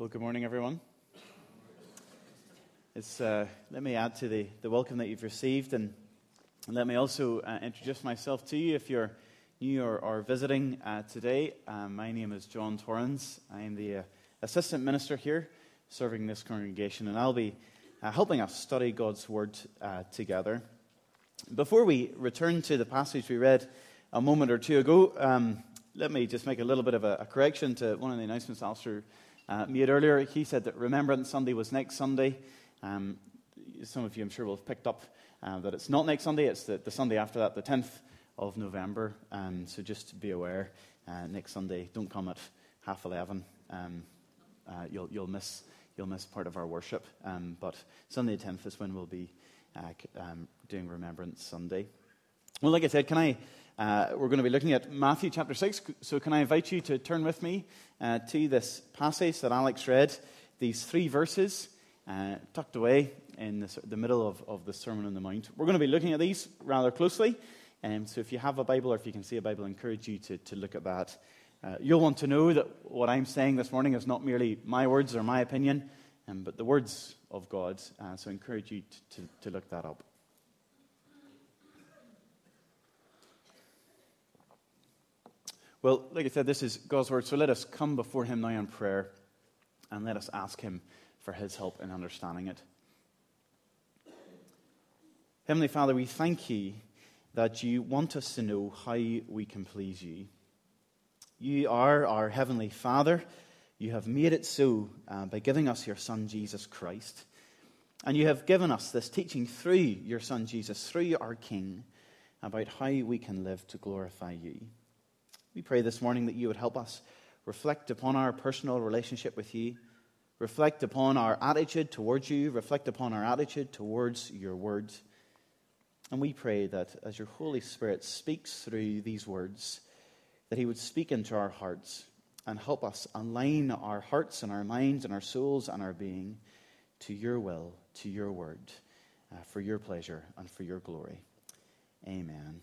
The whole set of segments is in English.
Well, good morning, everyone. Uh, let me add to the, the welcome that you've received, and let me also uh, introduce myself to you if you're new or, or visiting uh, today. Uh, my name is John Torrens. I am the uh, assistant minister here serving this congregation, and I'll be uh, helping us study God's Word together. Before we return to the passage we read a moment or two ago, um, let me just make a little bit of a, a correction to one of the announcements Alistair uh, made earlier. He said that Remembrance Sunday was next Sunday. Um, some of you, I'm sure, will have picked up uh, that it's not next Sunday, it's the, the, Sunday after that, the 10th of November. Um, so just be aware uh, next Sunday, don't come at half 11. Um, uh, you'll, you'll, miss, you'll miss part of our worship. Um, but Sunday the 10th is when we'll be uh, um, doing Remembrance Sunday. Well, like I said, can I uh, we're going to be looking at Matthew chapter 6. So, can I invite you to turn with me uh, to this passage that Alex read? These three verses uh, tucked away in the, the middle of, of, the Sermon on the Mount. We're going to be looking at these rather closely. Um, so, if you have a Bible or if you can see a Bible, I encourage you to, to look at that. Uh, you'll want to know that what I'm saying this morning is not merely my words or my opinion, um, but the words of God. Uh, so, I encourage you to, to, to look that up. Well, like I said, this is God's word, so let us come before Him now in prayer and let us ask Him for His help in understanding it. Heavenly Father, we thank you that you want us to know how we can please you. You are our Heavenly Father. You have made it so uh, by giving us your Son, Jesus Christ. And you have given us this teaching through your Son, Jesus, through our King, about how we can live to glorify you. We pray this morning that you would help us reflect upon our personal relationship with you, reflect upon our attitude towards you, reflect upon our attitude towards your words. And we pray that as your Holy Spirit speaks through these words, that he would speak into our hearts and help us align our hearts and our minds and our souls and our being to your will, to your word, uh, for your pleasure and for your glory. Amen.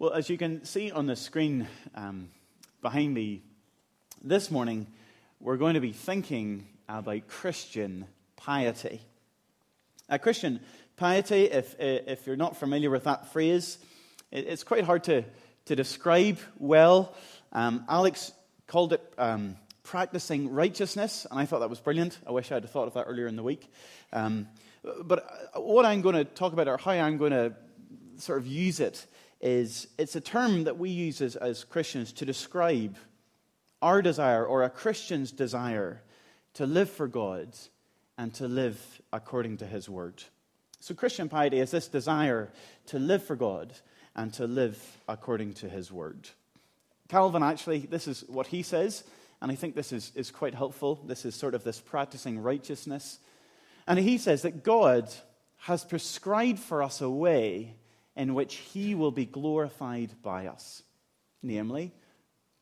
Well, as you can see on the screen um, behind me, this morning we're going to be thinking about Christian piety. Christian piety, if, if you're not familiar with that phrase, it's quite hard to, to describe well. Um, Alex called it um, practicing righteousness, and I thought that was brilliant. I wish I had thought of that earlier in the week. Um, but what I'm going to talk about, or how I'm going to sort of use it, is it's a term that we use as, as Christians to describe our desire or a Christian's desire to live for God and to live according to His Word. So, Christian piety is this desire to live for God and to live according to His Word. Calvin, actually, this is what he says, and I think this is, is quite helpful. This is sort of this practicing righteousness. And he says that God has prescribed for us a way in which he will be glorified by us, namely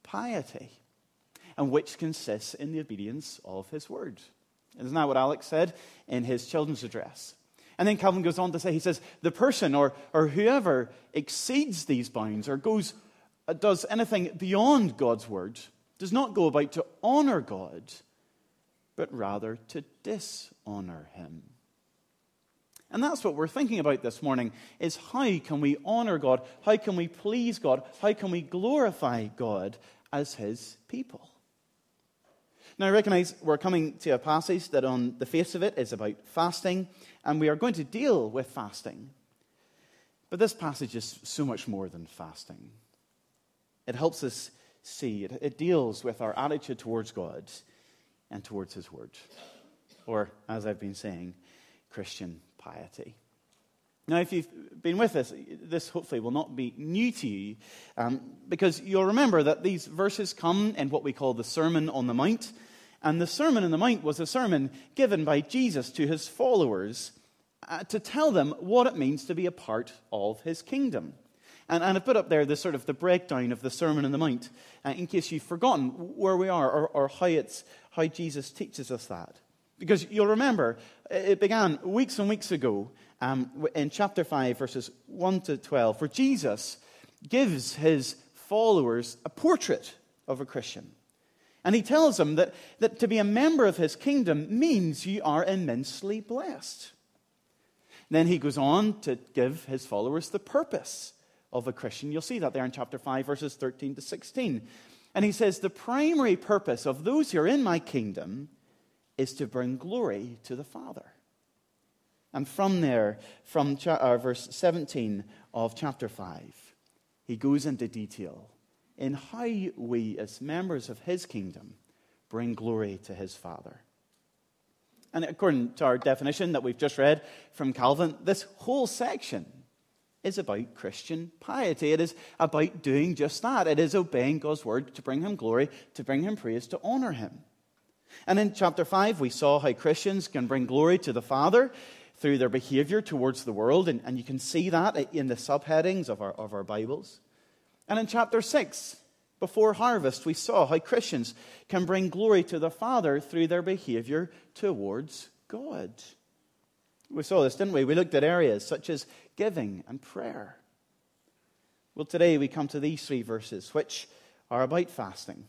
piety, and which consists in the obedience of his word. Isn't that what Alex said in his children's address? And then Calvin goes on to say, he says, the person or, or whoever exceeds these bounds or goes, uh, does anything beyond God's word does not go about to honor God, but rather to dishonor him. And that's what we're thinking about this morning is how can we honor God? How can we please God? How can we glorify God as his people? Now, I recognize we're coming to a passage that, on the face of it, is about fasting, and we are going to deal with fasting. But this passage is so much more than fasting. It helps us see, it, it deals with our attitude towards God and towards His Word. Or, as I've been saying, Christian piety. Now, if you've been with us, this hopefully will not be new to you, um, because you'll remember that these verses come in what we call the Sermon on the Mount. And the Sermon on the Mount was a sermon given by Jesus to his followers uh, to tell them what it means to be a part of his kingdom. And, and I've put up there the sort of the breakdown of the Sermon on the Mount, uh, in case you've forgotten where we are or, or how, it's, how Jesus teaches us that. Because you'll remember, it began weeks and weeks ago um, in chapter 5, verses 1 to 12, where Jesus gives his followers a portrait of a Christian. And he tells them that, that to be a member of his kingdom means you are immensely blessed. Then he goes on to give his followers the purpose of a Christian. You'll see that there in chapter 5, verses 13 to 16. And he says, The primary purpose of those who are in my kingdom is to bring glory to the Father. And from there, from cha- uh, verse 17 of chapter 5, he goes into detail in how we, as members of his kingdom, bring glory to his Father. And according to our definition that we've just read from Calvin, this whole section is about Christian piety. It is about doing just that. It is obeying God's word to bring him glory, to bring him praise, to honor him. And in chapter 5, we saw how Christians can bring glory to the Father through their behavior towards the world, and, and you can see that in the subheadings of our, of our Bibles. And in chapter 6, before harvest, we saw how Christians can bring glory to the Father through their behavior towards God. We saw this, didn't we? We looked at areas such as giving and prayer. Well, today we come to these three verses, which are about fasting,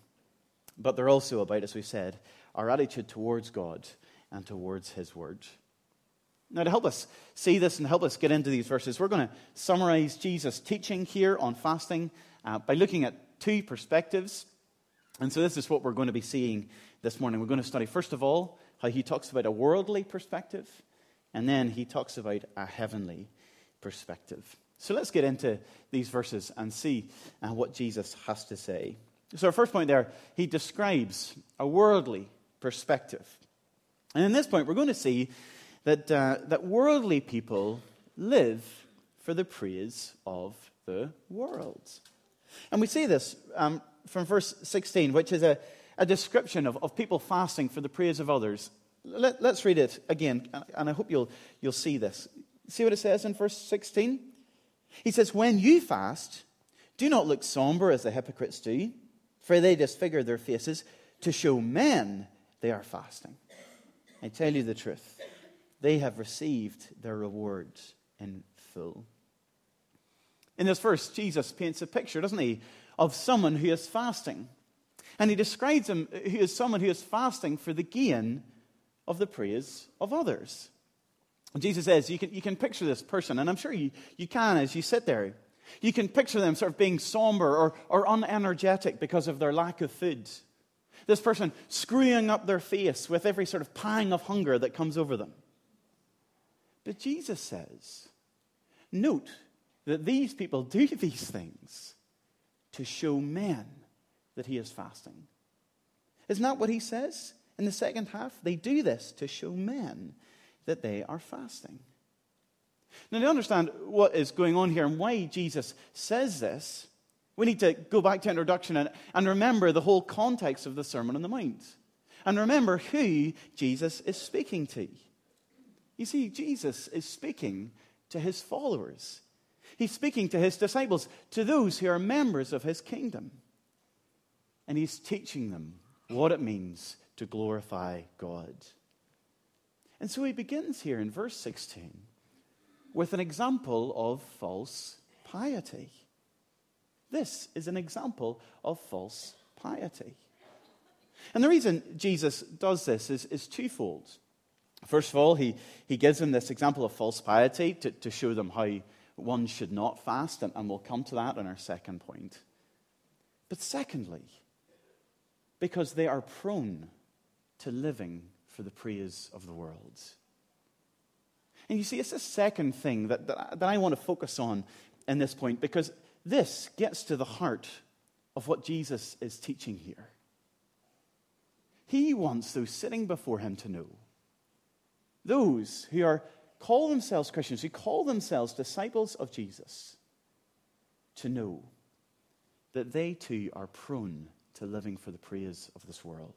but they're also about, as we said, our attitude towards God and towards His Word. Now, to help us see this and help us get into these verses, we're going to summarize Jesus' teaching here on fasting uh, by looking at two perspectives. And so, this is what we're going to be seeing this morning. We're going to study, first of all, how he talks about a worldly perspective, and then he talks about a heavenly perspective. So, let's get into these verses and see uh, what Jesus has to say. So, our first point there, he describes a worldly perspective. And in this point, we're going to see that, uh, that worldly people live for the praise of the world. And we see this um, from verse 16, which is a, a description of, of people fasting for the praise of others. Let, us read it again, and I hope you'll, you'll see this. See what it says in verse 16? He says, When you fast, do not look somber as the hypocrites do, for they disfigure their faces to show men they are fasting. I tell you the truth they have received their rewards in full. In this verse, Jesus paints a picture, doesn't he, of someone who is fasting. And he describes him as someone who is fasting for the gain of the praise of others. And Jesus says, you can, you can picture this person, and I'm sure you, you can as you sit there. You can picture them sort of being somber or, or unenergetic because of their lack of food. This person screwing up their face with every sort of pang of hunger that comes over them. But Jesus says, note that these people do these things to show men that he is fasting. Isn't that what he says in the second half? They do this to show men that they are fasting. Now, to understand what is going on here and why Jesus says this, we need to go back to introduction and, and remember the whole context of the Sermon on the Mount. And remember who Jesus is speaking to. You see, Jesus is speaking to his followers. He's speaking to his disciples, to those who are members of his kingdom. And he's teaching them what it means to glorify God. And so he begins here in verse 16 with an example of false piety. This is an example of false piety. And the reason Jesus does this is, is twofold. First of all, he, he gives them this example of false piety to, to show them how one should not fast, and, and we'll come to that in our second point. But secondly, because they are prone to living for the praise of the world. And you see, it's the second thing that, that, that I want to focus on in this point, because this gets to the heart of what Jesus is teaching here. He wants those sitting before him to know those who are call themselves Christians, who call themselves disciples of Jesus, to know that they too are prone to living for the praise of this world.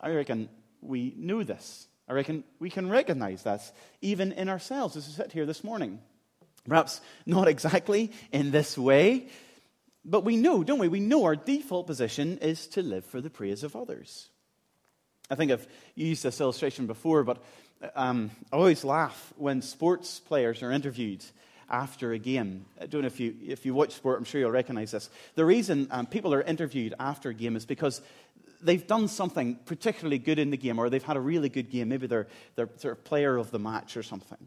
I reckon we know this. I reckon we can recognize that even in ourselves as we sit here this morning. Perhaps not exactly in this way, but we know, don't we? We know our default position is to live for the praise of others. I think I've used this illustration before, but um, I always laugh when sports players are interviewed after a game. I don't know if you, if you watch sport, I'm sure you'll recognize this. The reason um, people are interviewed after a game is because they've done something particularly good in the game or they've had a really good game. Maybe they're, they're sort of player of the match or something.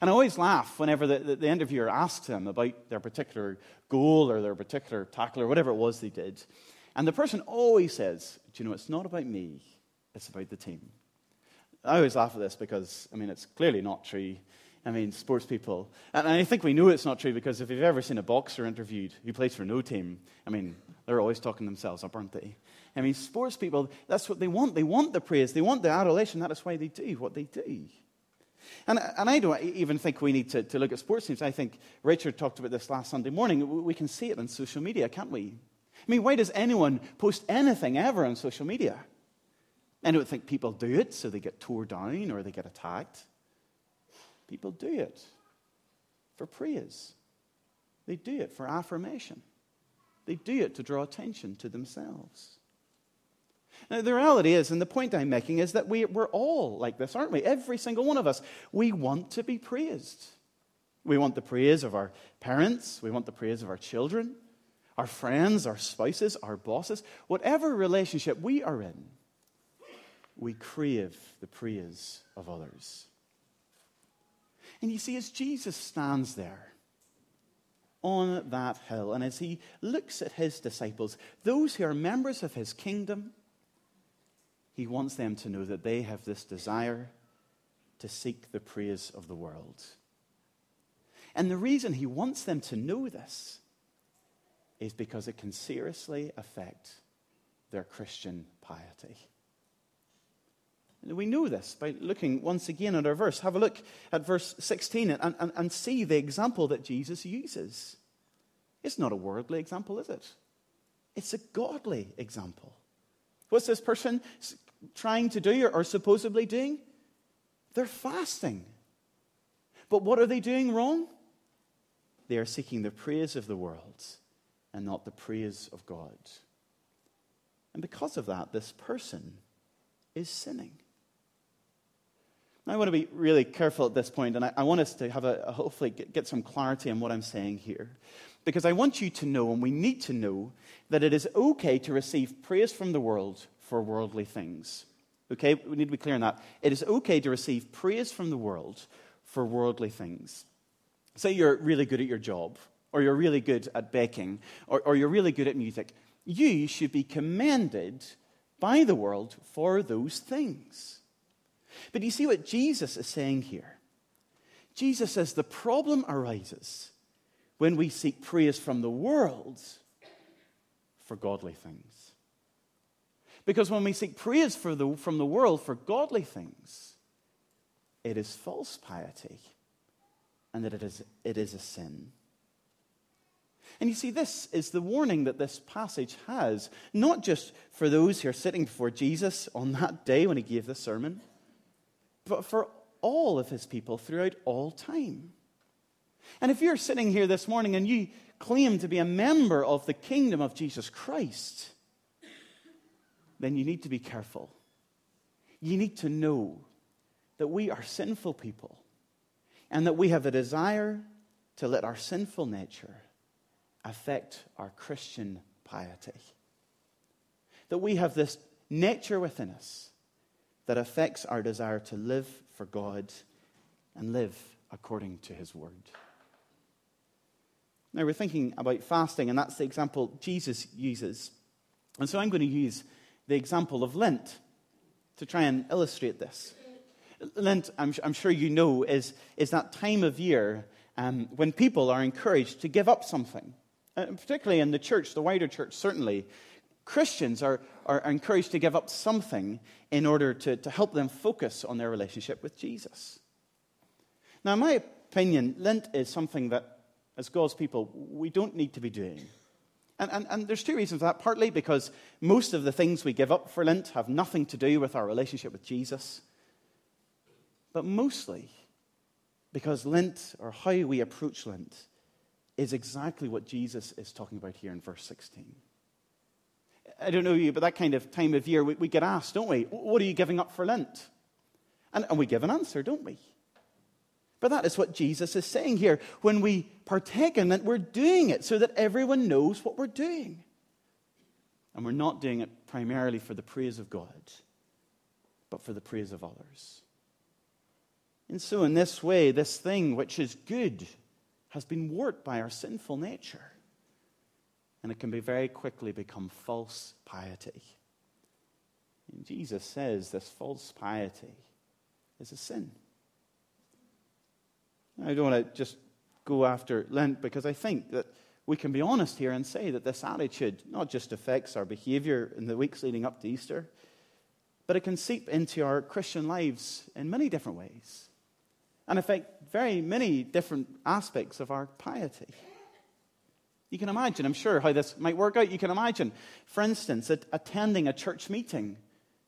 And I always laugh whenever the, the, the interviewer asks them about their particular goal or their particular tackle or whatever it was they did. And the person always says, Do you know, it's not about me, it's about the team. I always laugh at this because, I mean, it's clearly not true. I mean, sports people. And I think we know it's not true because if you've ever seen a boxer interviewed who plays for no team, I mean, they're always talking themselves up, aren't they? I mean, sports people, that's what they want. They want the praise, they want the adulation. That is why they do what they do. And, and I don't even think we need to, to look at sports teams. I think Richard talked about this last Sunday morning. We can see it on social media, can't we? I mean, why does anyone post anything ever on social media? I don't think people do it so they get tore down or they get attacked. People do it for praise, they do it for affirmation, they do it to draw attention to themselves. Now, the reality is, and the point I'm making is that we, we're all like this, aren't we? Every single one of us. We want to be praised. We want the praise of our parents, we want the praise of our children, our friends, our spouses, our bosses. Whatever relationship we are in, we crave the praise of others. And you see, as Jesus stands there on that hill, and as he looks at his disciples, those who are members of his kingdom, he wants them to know that they have this desire to seek the praise of the world. And the reason he wants them to know this is because it can seriously affect their Christian piety. And we know this by looking once again at our verse. Have a look at verse 16 and, and, and see the example that Jesus uses. It's not a worldly example, is it? It's a godly example. What's this person trying to do or, supposedly doing? They're fasting. But what are they doing wrong? They are seeking the praise of the world and not the praise of God. And because of that, this person is sinning. Now, I want to be really careful at this point, and I, I want us to have a, a hopefully get, get some clarity on what I'm saying here. Because I want you to know, and we need to know, that it is okay to receive praise from the world for worldly things. Okay, we need to be clear on that. It is okay to receive praise from the world for worldly things. Say you're really good at your job, or you're really good at baking, or, or you're really good at music. You should be commended by the world for those things. But you see what Jesus is saying here? Jesus says the problem arises when we seek praise from the world for godly things. Because when we seek praise the, from the world for godly things, it is false piety and that it is, it is a sin. And you see, this is the warning that this passage has, not just for those who are sitting before Jesus on that day when he gave the sermon, but for all of his people throughout all time. And if you're sitting here this morning and you claim to be a member of the kingdom of Jesus Christ, then you need to be careful. You need to know that we are sinful people and that we have a desire to let our sinful nature affect our Christian piety. That we have this nature within us that affects our desire to live for God and live according to His Word. Now, we're thinking about fasting, and that's the example Jesus uses. And so I'm going to use the example of Lent to try and illustrate this. Lent, I'm, I'm sure you know, is, is that time of year um, when people are encouraged to give up something. Uh, particularly in the church, the wider church, certainly. Christians are, are encouraged to give up something in order to, to help them focus on their relationship with Jesus. Now, in my opinion, Lent is something that, as God's people, we don't need to be doing. And, and, and there's two reasons for that. Partly because most of the things we give up for Lent have nothing to do with our relationship with Jesus. But mostly because Lent, or how we approach Lent, is exactly what Jesus is talking about here in verse 16. I don't know you, but that kind of time of year, we, we get asked, don't we? What are you giving up for Lent? And, and we give an answer, don't we? But that is what Jesus is saying here. When we partake in it, we're doing it so that everyone knows what we're doing. And we're not doing it primarily for the praise of God, but for the praise of others. And so, in this way, this thing which is good has been warped by our sinful nature. And it can be very quickly become false piety. And Jesus says this false piety is a sin. I don't want to just go after Lent because I think that we can be honest here and say that this attitude not just affects our behavior in the weeks leading up to Easter, but it can seep into our Christian lives in many different ways and affect very many different aspects of our piety. You can imagine, I'm sure, how this might work out. You can imagine, for instance, attending a church meeting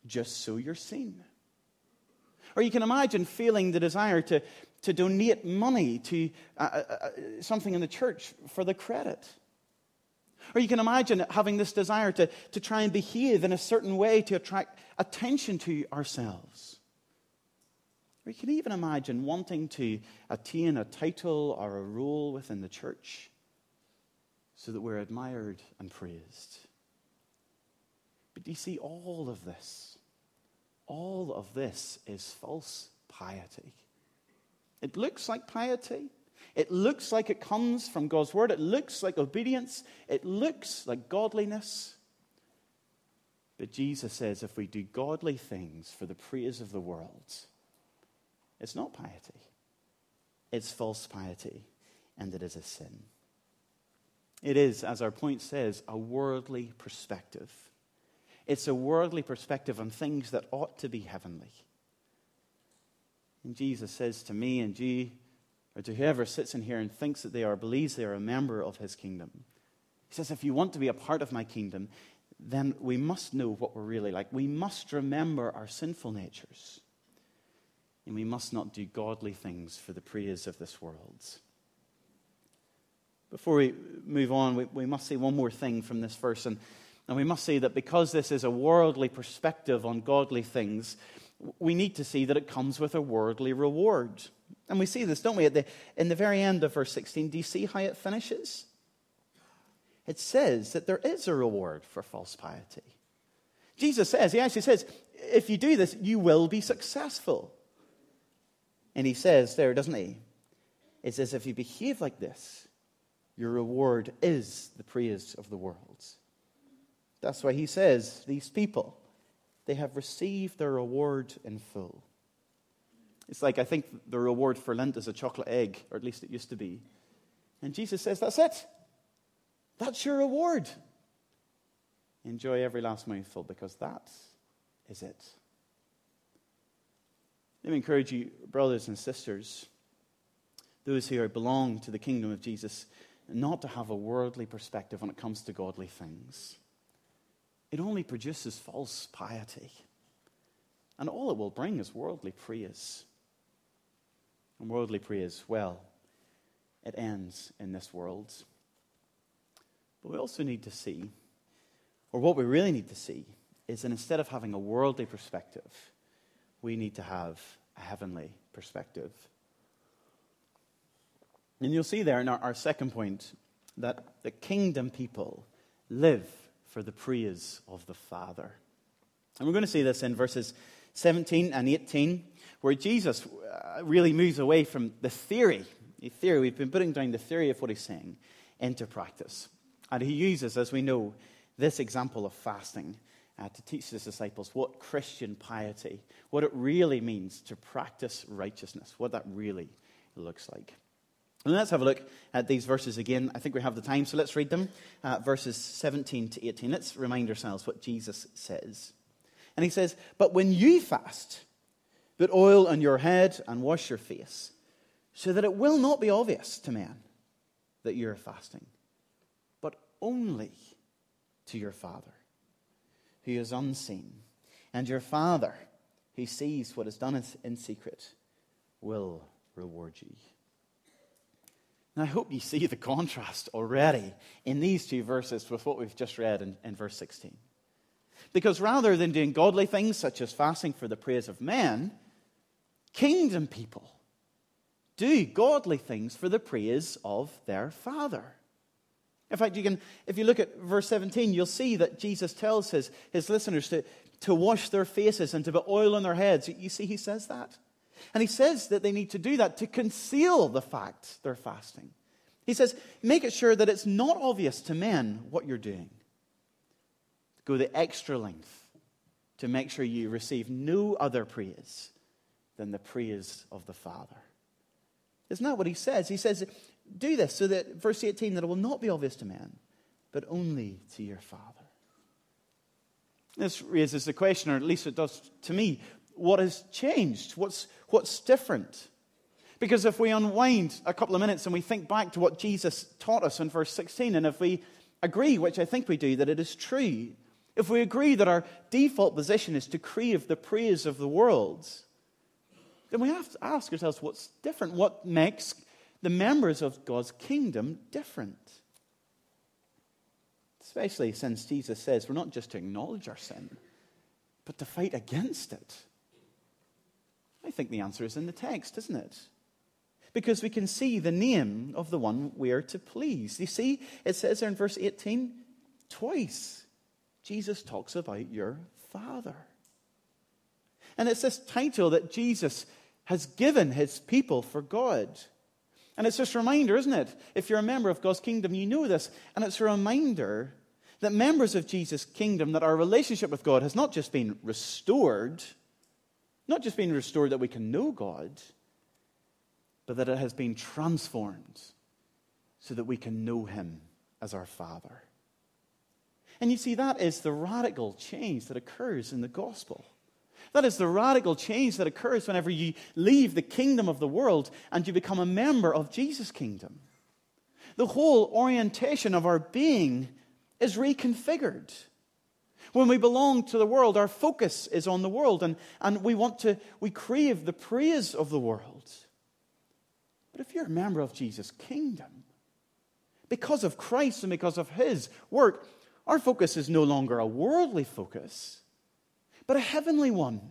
just so you're seen. Or you can imagine feeling the desire to, to donate money to uh, uh, uh, something in the church for the credit. Or you can imagine having this desire to, to try and behave in a certain way to attract attention to ourselves. Or you can even imagine wanting to attain a title or a role within the church so that we're admired and praised. But do you see all of this? All of this is false piety. It looks like piety. It looks like it comes from God's word. It looks like obedience. It looks like godliness. But Jesus says if we do godly things for the praise of the world, it's not piety. It's false piety, and it is a sin. It is, as our point says, a worldly perspective. It's a worldly perspective on things that ought to be heavenly. And Jesus says to me and you, or to whoever sits in here and thinks that they are, believes they are a member of his kingdom, he says, if you want to be a part of my kingdom, then we must know what we're really like. We must remember our sinful natures. And we must not do godly things for the praise of this world. Before we move on, we, we must say one more thing from this verse. And, and we must say that because this is a worldly perspective on godly things, we need to see that it comes with a worldly reward. And we see this, don't we, at the, in the very end of verse 16. Do you see how it finishes? It says that there is a reward for false piety. Jesus says, he actually says, if you do this, you will be successful. And he says there, doesn't he? It says, if you behave like this, your reward is the praise of the world. That's why he says, these people, they have received their reward in full. It's like I think the reward for Lent is a chocolate egg, or at least it used to be. And Jesus says, That's it. That's your reward. Enjoy every last mouthful because that is it. Let me encourage you, brothers and sisters, those who belong to the kingdom of Jesus, not to have a worldly perspective when it comes to godly things it only produces false piety. And all it will bring is worldly praise. And worldly praise, well, it ends in this world. But we also need to see, or what we really need to see, is that instead of having a worldly perspective, we need to have a heavenly perspective. And you'll see there in our, our second point that the kingdom people live for the praise of the Father. And we're going to see this in verses 17 and 18, where Jesus uh, really moves away from the theory. The theory, we've been putting down the theory of what he's saying into practice. And he uses, as we know, this example of fasting uh, to teach his disciples what Christian piety, what it really means to practice righteousness, what that really looks like. And let's have a look at these verses again. I think we have the time, so let's read them. Uh, verses 17 to 18. Let's remind ourselves what Jesus says. And he says, But when you fast, put oil on your head and wash your face, so that it will not be obvious to men that you are fasting, but only to your Father, who is unseen. And your Father, who sees what is done in secret, will reward you. I hope you see the contrast already in these two verses with what we've just read in, in verse 16. Because rather than doing godly things such as fasting for the praise of men, kingdom people do godly things for the praise of their Father. In fact, you can, if you look at verse 17, you'll see that Jesus tells his, his listeners to, to wash their faces and to put oil on their heads. You see, he says that. And he says that they need to do that to conceal the fact they're fasting. He says, make it sure that it's not obvious to men what you're doing. Go the extra length to make sure you receive no other praise than the praise of the Father. Isn't that what he says? He says, do this so that, verse 18, that it will not be obvious to men, but only to your Father. This raises the question, or at least it does to me, what has changed? What's, what's different? Because if we unwind a couple of minutes and we think back to what Jesus taught us in verse 16, and if we agree, which I think we do, that it is true, if we agree that our default position is to crave the praise of the world, then we have to ask ourselves what's different? What makes the members of God's kingdom different? Especially since Jesus says we're not just to acknowledge our sin, but to fight against it. I think the answer is in the text, isn't it? Because we can see the name of the one we are to please. You see, it says there in verse 18, twice, Jesus talks about your Father. And it's this title that Jesus has given his people for God. And it's a reminder, isn't it? If you're a member of God's kingdom, you know this. And it's a reminder that members of Jesus' kingdom, that our relationship with God has not just been restored, not just been restored that we can know God, but that it has been transformed so that we can know Him as our Father. And you see, that is the radical change that occurs in the gospel. That is the radical change that occurs whenever you leave the kingdom of the world and you become a member of Jesus' kingdom. The whole orientation of our being is reconfigured. When we belong to the world, our focus is on the world, and, and we want to, we crave the praise of the world. But if you're a member of Jesus' kingdom, because of Christ and because of his work, our focus is no longer a worldly focus, but a heavenly one.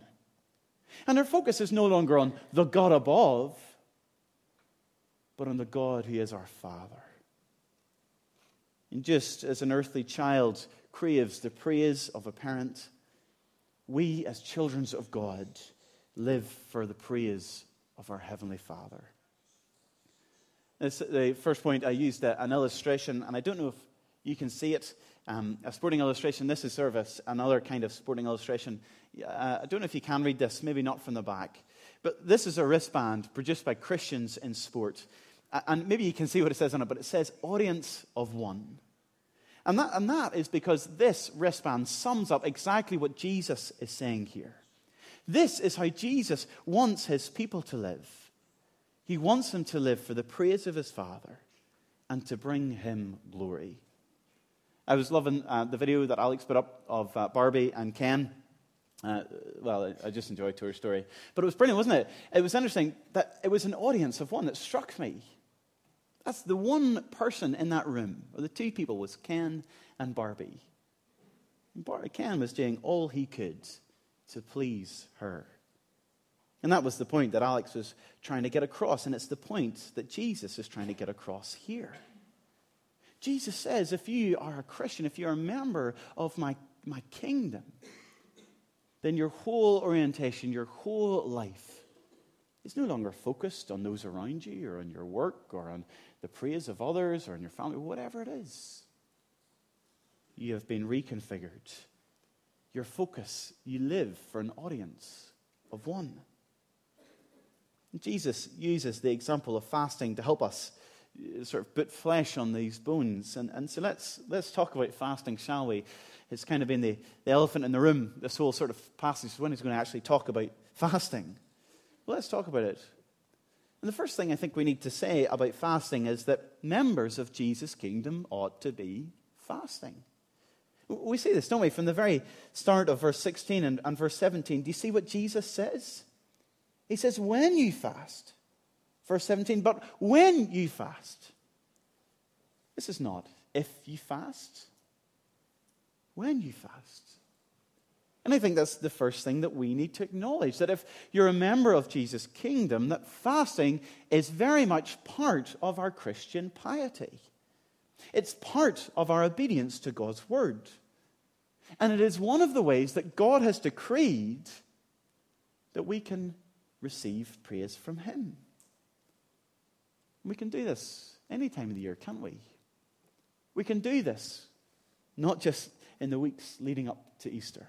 And our focus is no longer on the God above, but on the God who is our Father. And just as an earthly child craves the praise of a parent, we as children of God live for the praise of our Heavenly Father. This, the first point, I used an illustration, and I don't know if you can see it. Um, a sporting illustration. This is sort of another kind of sporting illustration. Uh, I don't know if you can read this, maybe not from the back. But this is a wristband produced by Christians in sport. And maybe you can see what it says on it, but it says audience of one. And that, and that is because this wristband sums up exactly what Jesus is saying here. This is how Jesus wants his people to live. He wants them to live for the praise of his Father and to bring him glory. I was loving uh, the video that Alex put up of uh, Barbie and Ken. Uh, well, I just enjoyed Toy Story. But it was brilliant, wasn't it? It was interesting that it was an audience of one that struck me. That's the one person in that room, or the two people, was Ken and Barbie. And Bar- Ken was doing all he could to please her. And that was the point that Alex was trying to get across, and it's the point that Jesus is trying to get across here. Jesus says, if you are a Christian, if you're a member of my, my kingdom, then your whole orientation, your whole life is no longer focused on those around you or on your work or on the praise of others or on your family, whatever it is. You have been reconfigured. Your focus, you live for an audience of one. Jesus uses the example of fasting to help us uh, sort of put flesh on these bones. And, and so let's, let's talk about fasting, shall we? It's kind of been the, the elephant in the room, this whole sort of passage, when he's going to actually talk about fasting. Well, let's talk about it. And the first thing I think we need to say about fasting is that members of Jesus' kingdom ought to be fasting. We see this, don't we, from the very start of verse 16 and, and verse 17. Do you see what Jesus says? He says, When you fast, Verse 17, but when you fast, this is not if you fast, when you fast. And I think that's the first thing that we need to acknowledge that if you're a member of Jesus' kingdom, that fasting is very much part of our Christian piety. It's part of our obedience to God's word. And it is one of the ways that God has decreed that we can receive praise from Him. We can do this any time of the year, can't we? We can do this, not just in the weeks leading up to Easter.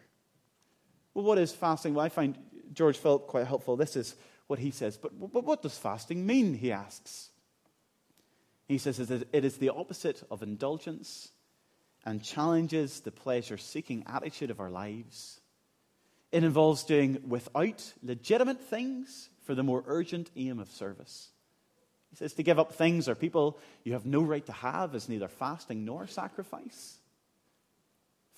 Well, what is fasting? Well, I find George Philip quite helpful. This is what he says. But, but what does fasting mean? He asks. He says it is the opposite of indulgence and challenges the pleasure seeking attitude of our lives. It involves doing without legitimate things for the more urgent aim of service. He says to give up things or people you have no right to have is neither fasting nor sacrifice.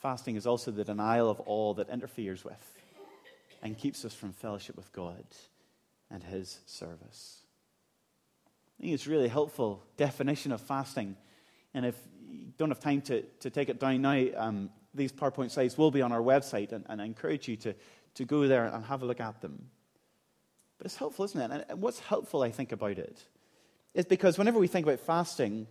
Fasting is also the denial of all that interferes with and keeps us from fellowship with God and His service. I think it's really helpful definition of fasting. And if you don't have time to, to take it down now, um, these PowerPoint slides will be on our website, and, and, I encourage you to, to go there and have a look at them. But it's helpful, isn't it? And what's helpful, I think, about it is because whenever we think about fasting,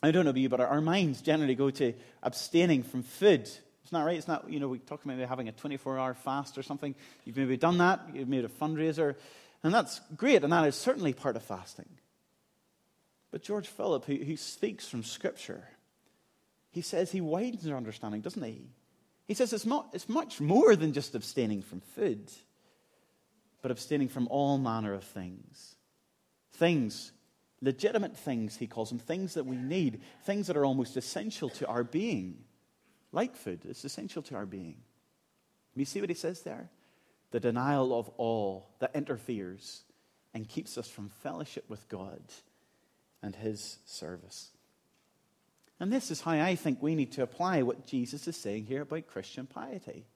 I don't know about you, but our minds generally go to abstaining from food. It's not right. It's not, you know, we talk about maybe having a 24 hour fast or something. You've maybe done that. You've made a fundraiser. And that's great, and that is certainly part of fasting. But George Philip, who, who speaks from Scripture, he says he widens our understanding, doesn't he? He says it's, not, it's much more than just abstaining from food, but abstaining from all manner of things. Things, legitimate things, he calls them, things that we need, things that are almost essential to our being, like food. It's essential to our being. You see what he says there? The denial of all that interferes and keeps us from fellowship with God and his service. And this is how I think we need to apply what Jesus is saying here about Christian piety.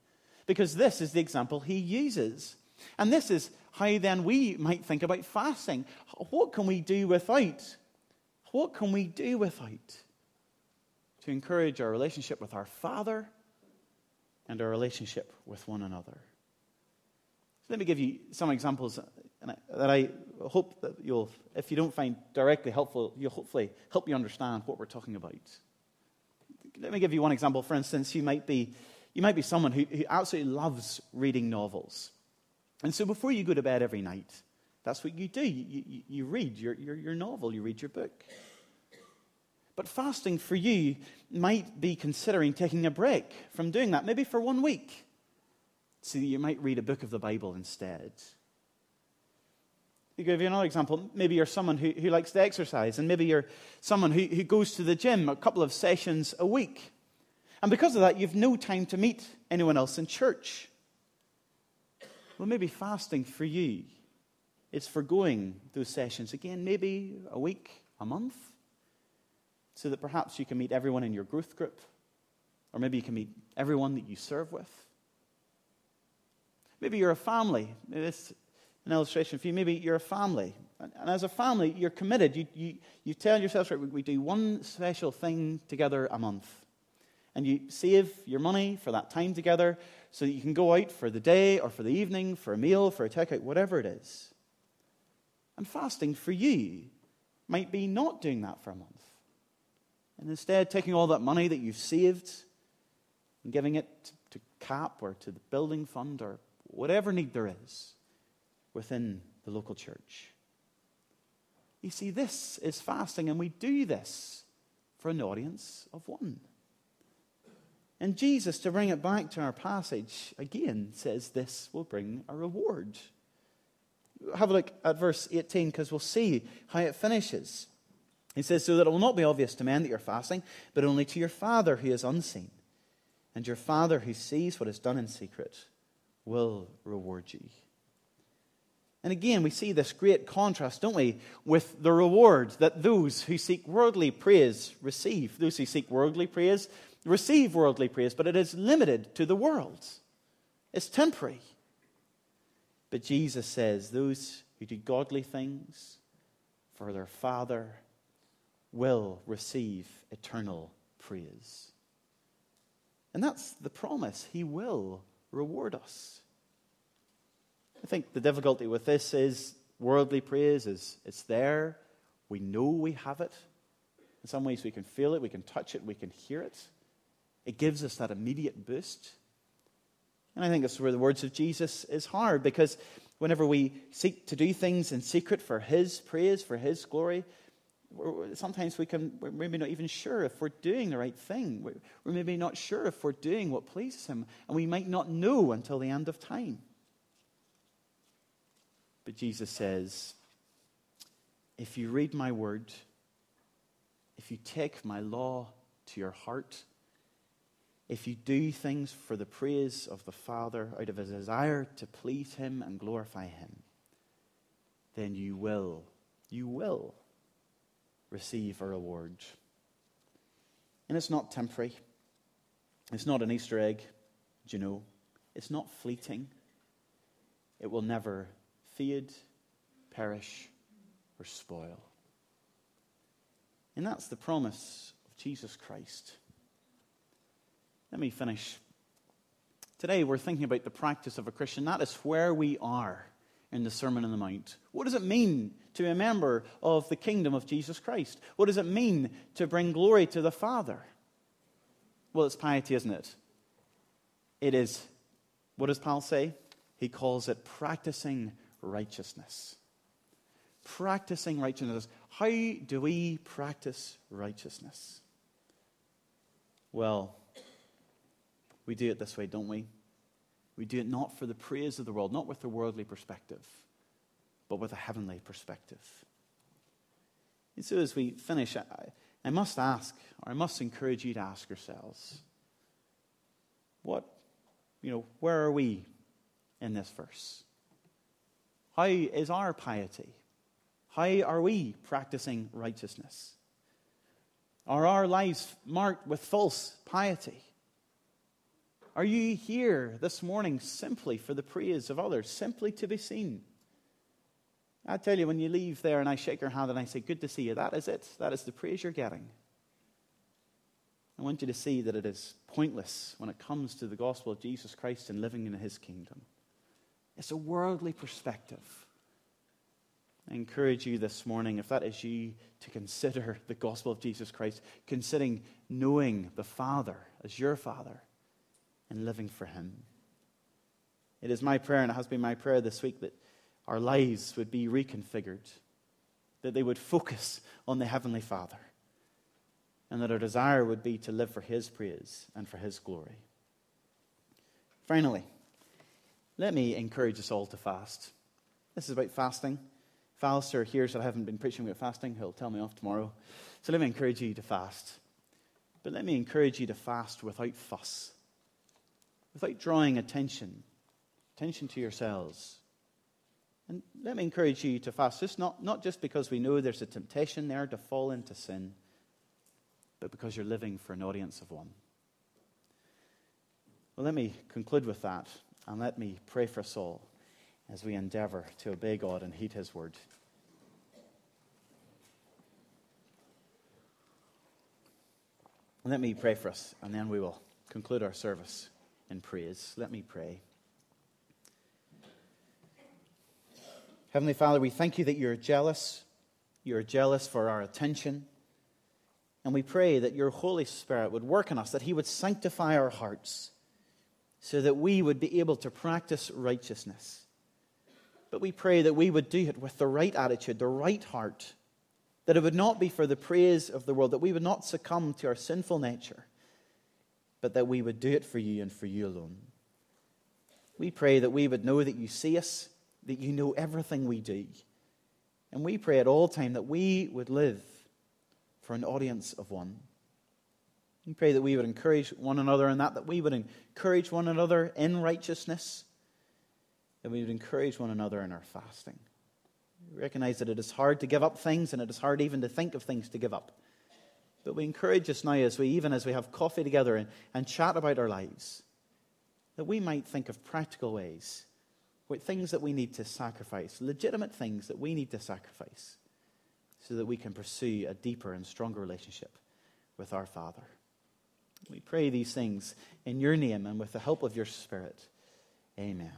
Because this is the example he uses. And this is how then we might think about fasting. What can we do without? What can we do without? To encourage our relationship with our Father and our relationship with one another. Let me give you some examples that I hope that you'll, if you don't find directly helpful, you'll hopefully help you understand what we're talking about. Let me give you one example. For instance, you might be, you might be someone who, who absolutely loves reading novels. And so before you go to bed every night, that's what you do. You, you, you read your, your, your novel, you read your book. But fasting for you might be considering taking a break from doing that, maybe for one week, so that you might read a book of the Bible instead. To give you another example, maybe you're someone who, who likes to exercise, and maybe you're someone who, who goes to the gym a couple of sessions a week. And because of that, you've no time to meet anyone else in church. Well, maybe fasting for you is forgoing those sessions again, maybe a week, a month, so that perhaps you can meet everyone in your growth group, or maybe you can meet everyone that you serve with. Maybe you're a family. Maybe this an illustration for you. Maybe you're a family. And, as a family, you're committed. You, you, you tell yourselves, right, we, we do one special thing together a month. And you save your money for that time together so that you can go out for the day or for the evening, for a meal, for a takeout, whatever it is. And fasting for you might be not doing that for a month. And instead, taking all that money that you've saved and giving it to CAP or to the building fund or whatever need there is within the local church. You see, this is fasting, and we do this for an audience of one. And Jesus, to bring it back to our passage, again says this will bring a reward. Have a look at verse 18 because we'll see how it finishes. He says, So that it will not be obvious to men that you're fasting, but only to your Father who is unseen. And your Father who sees what is done in secret will reward you. And again, we see this great contrast, don't we, with the reward that those who seek worldly praise receive. Those who seek worldly praise receive worldly praise, but it is limited to the world, it's temporary. But Jesus says those who do godly things for their Father will receive eternal praise. And that's the promise. He will reward us. I think the difficulty with this is worldly praise is it's there. We know we have it. In some ways we can feel it, we can touch it, we can hear it. It gives us that immediate boost. And I think that's where the words of Jesus is hard because whenever we seek to do things in secret for his praise, for his glory, sometimes we can, we're maybe not even sure if we're doing the right thing. We're maybe not sure if we're doing what pleases Him, and we might not know until the end of time. But Jesus says, if you read my word, if you take my law to your heart, if you do things for the praise of the Father out of a desire to please Him and glorify Him, then you will, you will receive a reward. And it's not temporary. It's not an Easter egg, do you know? It's not fleeting. It will never fade, perish, or spoil. And that's the promise of Jesus Christ. Let me finish. Today we're thinking about the practice of a Christian. That is where we are in the Sermon on the Mount. What does it mean to a member of the kingdom of Jesus Christ? What does it mean to bring glory to the Father? Well, it's piety, isn't it? It is, what does Paul say? He calls it practicing righteousness. Practicing righteousness. How do we practice righteousness? Well, we do it this way, don't we? We do it not for the praise of the world, not with a worldly perspective, but with a heavenly perspective. And so, as we finish, I, I must ask, or I must encourage you to ask yourselves, what, you know, where are we in this verse? How is our piety? How are we practicing righteousness? Are our lives marked with false piety? Are you here this morning simply for the praise of others, simply to be seen? I tell you, when you leave there and I shake your hand and I say, Good to see you, that is it. That is the praise you're getting. I want you to see that it is pointless when it comes to the gospel of Jesus Christ and living in his kingdom. It's a worldly perspective. I encourage you this morning, if that is you, to consider the gospel of Jesus Christ, considering knowing the Father as your Father and living for Him. It is my prayer, and it has been my prayer this week, that our lives would be reconfigured, that they would focus on the Heavenly Father, and that our desire would be to live for His praise and for His glory. Finally, let me encourage us all to fast. This is about fasting. If Alistair hears that I haven't been preaching about fasting, he'll tell me off tomorrow. So let me encourage you to fast. But let me encourage you to fast without fuss without drawing attention, attention to yourselves. And let me encourage you to fast, just not, not just because we know there's a temptation there to fall into sin, but because you're living for an audience of one. Well, let me conclude with that, and let me pray for us all as we endeavor to obey God and heed His word. Let me pray for us, and then we will conclude our service in praise. Let me pray. Heavenly Father, we thank you that you're jealous. You're jealous for our attention. And we pray that your Holy Spirit would work in us, that He would sanctify our hearts, so that we would be able to practice righteousness. But we pray that we would do it with the right attitude, the right heart, that it would not be for the praise of the world, that we would not succumb to our sinful nature, but that we would do it for you and for you alone. We pray that we would know that you see us, that you know everything we do. And we pray at all time that we would live for an audience of one. We pray that we would encourage one another in that, that we would encourage one another in righteousness, that we would encourage one another in our fasting. We recognize that it is hard to give up things, and it is hard even to think of things to give up. But we encourage us now, as we, even as we have coffee together and, and chat about our lives, that we might think of practical ways, things that we need to sacrifice, legitimate things that we need to sacrifice, so that we can pursue a deeper and stronger relationship with our Father. We pray these things in your name and with the help of your Spirit. Amen.